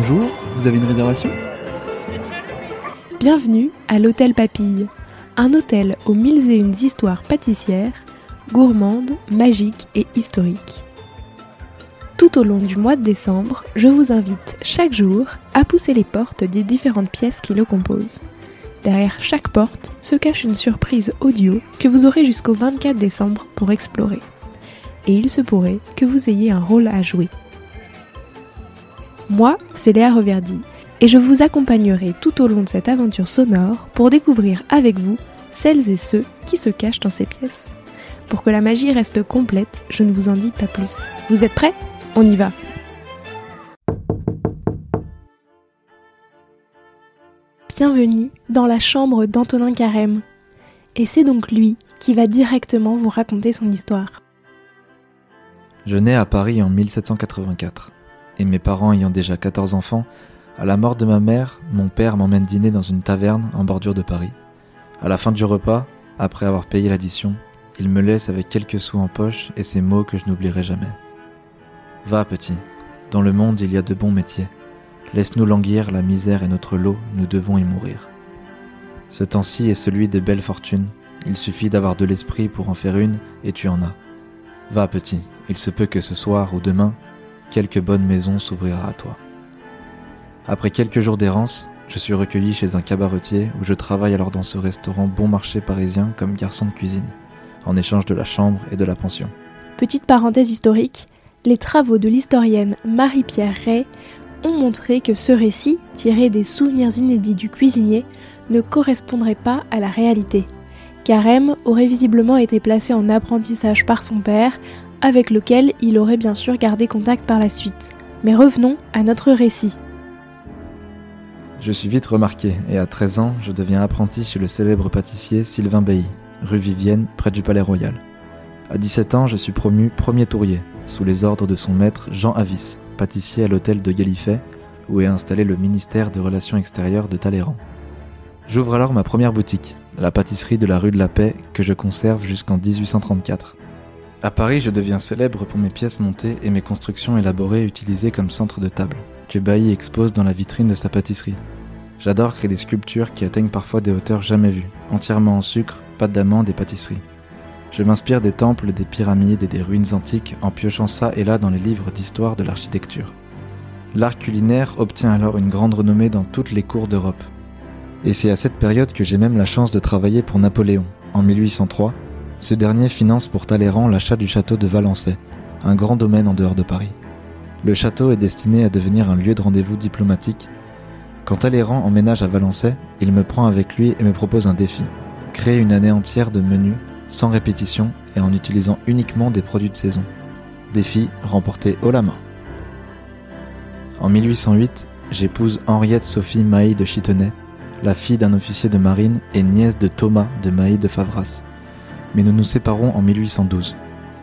Bonjour, vous avez une réservation Bienvenue à l'Hôtel Papille, un hôtel aux mille et une histoires pâtissières, gourmandes, magiques et historiques. Tout au long du mois de décembre, je vous invite chaque jour à pousser les portes des différentes pièces qui le composent. Derrière chaque porte se cache une surprise audio que vous aurez jusqu'au 24 décembre pour explorer. Et il se pourrait que vous ayez un rôle à jouer. Moi, c'est Léa Reverdy, et je vous accompagnerai tout au long de cette aventure sonore pour découvrir avec vous celles et ceux qui se cachent dans ces pièces. Pour que la magie reste complète, je ne vous en dis pas plus. Vous êtes prêts? On y va Bienvenue dans la chambre d'Antonin Carême. Et c'est donc lui qui va directement vous raconter son histoire. Je nais à Paris en 1784 et mes parents ayant déjà 14 enfants, à la mort de ma mère, mon père m'emmène dîner dans une taverne en bordure de Paris. À la fin du repas, après avoir payé l'addition, il me laisse avec quelques sous en poche et ces mots que je n'oublierai jamais. Va, petit, dans le monde il y a de bons métiers. Laisse-nous languir, la misère est notre lot, nous devons y mourir. Ce temps-ci est celui des belles fortunes, il suffit d'avoir de l'esprit pour en faire une, et tu en as. Va, petit, il se peut que ce soir ou demain, quelque bonne maison s'ouvrira à toi. Après quelques jours d'errance, je suis recueilli chez un cabaretier où je travaille alors dans ce restaurant bon marché parisien comme garçon de cuisine, en échange de la chambre et de la pension. Petite parenthèse historique, les travaux de l'historienne Marie-Pierre Ray ont montré que ce récit, tiré des souvenirs inédits du cuisinier, ne correspondrait pas à la réalité. Carême aurait visiblement été placé en apprentissage par son père avec lequel il aurait bien sûr gardé contact par la suite. Mais revenons à notre récit. Je suis vite remarqué et à 13 ans, je deviens apprenti chez le célèbre pâtissier Sylvain Bailly, rue Vivienne, près du Palais Royal. À 17 ans, je suis promu premier tourier, sous les ordres de son maître Jean Avis, pâtissier à l'hôtel de Galifet, où est installé le ministère des Relations extérieures de Talleyrand. J'ouvre alors ma première boutique, la pâtisserie de la rue de la Paix, que je conserve jusqu'en 1834. À Paris, je deviens célèbre pour mes pièces montées et mes constructions élaborées utilisées comme centre de table, que Bailly expose dans la vitrine de sa pâtisserie. J'adore créer des sculptures qui atteignent parfois des hauteurs jamais vues, entièrement en sucre, pâte d'amande et pâtisserie. Je m'inspire des temples, des pyramides et des ruines antiques en piochant ça et là dans les livres d'histoire de l'architecture. L'art culinaire obtient alors une grande renommée dans toutes les cours d'Europe. Et c'est à cette période que j'ai même la chance de travailler pour Napoléon, en 1803, ce dernier finance pour Talleyrand l'achat du château de Valençay, un grand domaine en dehors de Paris. Le château est destiné à devenir un lieu de rendez-vous diplomatique. Quand Talleyrand emménage à Valençay, il me prend avec lui et me propose un défi. Créer une année entière de menus, sans répétition et en utilisant uniquement des produits de saison. Défi remporté haut la main. En 1808, j'épouse Henriette Sophie Maï de Chitenay, la fille d'un officier de marine et nièce de Thomas de Maï de Favras mais nous nous séparons en 1812.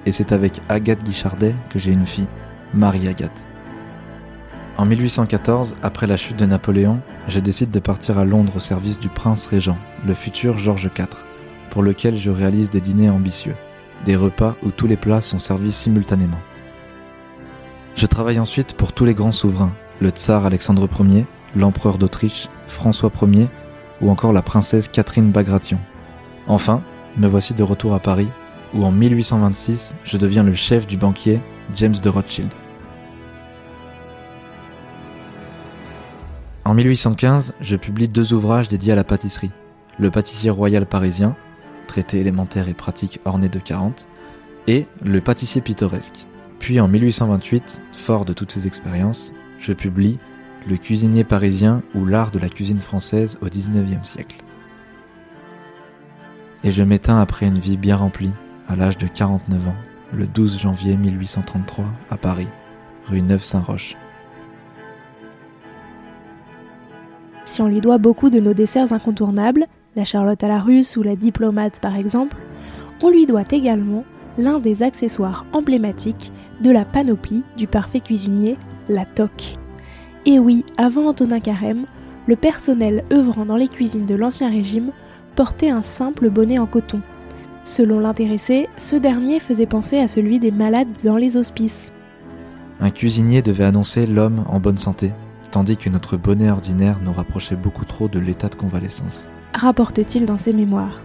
Et c'est avec Agathe Guichardet que j'ai une fille, Marie Agathe. En 1814, après la chute de Napoléon, je décide de partir à Londres au service du prince régent, le futur George IV, pour lequel je réalise des dîners ambitieux, des repas où tous les plats sont servis simultanément. Je travaille ensuite pour tous les grands souverains, le tsar Alexandre Ier, l'empereur d'Autriche, François Ier ou encore la princesse Catherine Bagration. Enfin, me voici de retour à Paris, où en 1826, je deviens le chef du banquier James de Rothschild. En 1815, je publie deux ouvrages dédiés à la pâtisserie. Le pâtissier royal parisien, traité élémentaire et pratique orné de 40, et Le pâtissier pittoresque. Puis en 1828, fort de toutes ces expériences, je publie Le cuisinier parisien ou l'art de la cuisine française au XIXe siècle et je m'éteins après une vie bien remplie, à l'âge de 49 ans, le 12 janvier 1833, à Paris, rue Neuve-Saint-Roch. Si on lui doit beaucoup de nos desserts incontournables, la charlotte à la russe ou la diplomate par exemple, on lui doit également l'un des accessoires emblématiques de la panoplie du parfait cuisinier, la toque. Et oui, avant Antonin Carême, le personnel œuvrant dans les cuisines de l'Ancien Régime portait un simple bonnet en coton. Selon l'intéressé, ce dernier faisait penser à celui des malades dans les hospices. Un cuisinier devait annoncer l'homme en bonne santé, tandis que notre bonnet ordinaire nous rapprochait beaucoup trop de l'état de convalescence. Rapporte-t-il dans ses mémoires.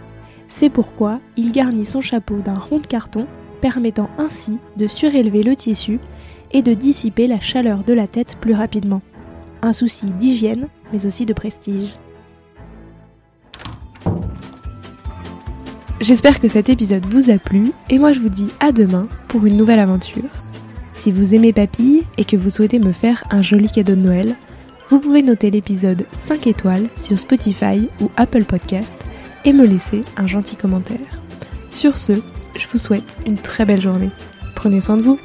C'est pourquoi il garnit son chapeau d'un rond de carton, permettant ainsi de surélever le tissu et de dissiper la chaleur de la tête plus rapidement. Un souci d'hygiène, mais aussi de prestige. J'espère que cet épisode vous a plu et moi je vous dis à demain pour une nouvelle aventure. Si vous aimez Papille et que vous souhaitez me faire un joli cadeau de Noël, vous pouvez noter l'épisode 5 étoiles sur Spotify ou Apple Podcast et me laisser un gentil commentaire. Sur ce, je vous souhaite une très belle journée. Prenez soin de vous.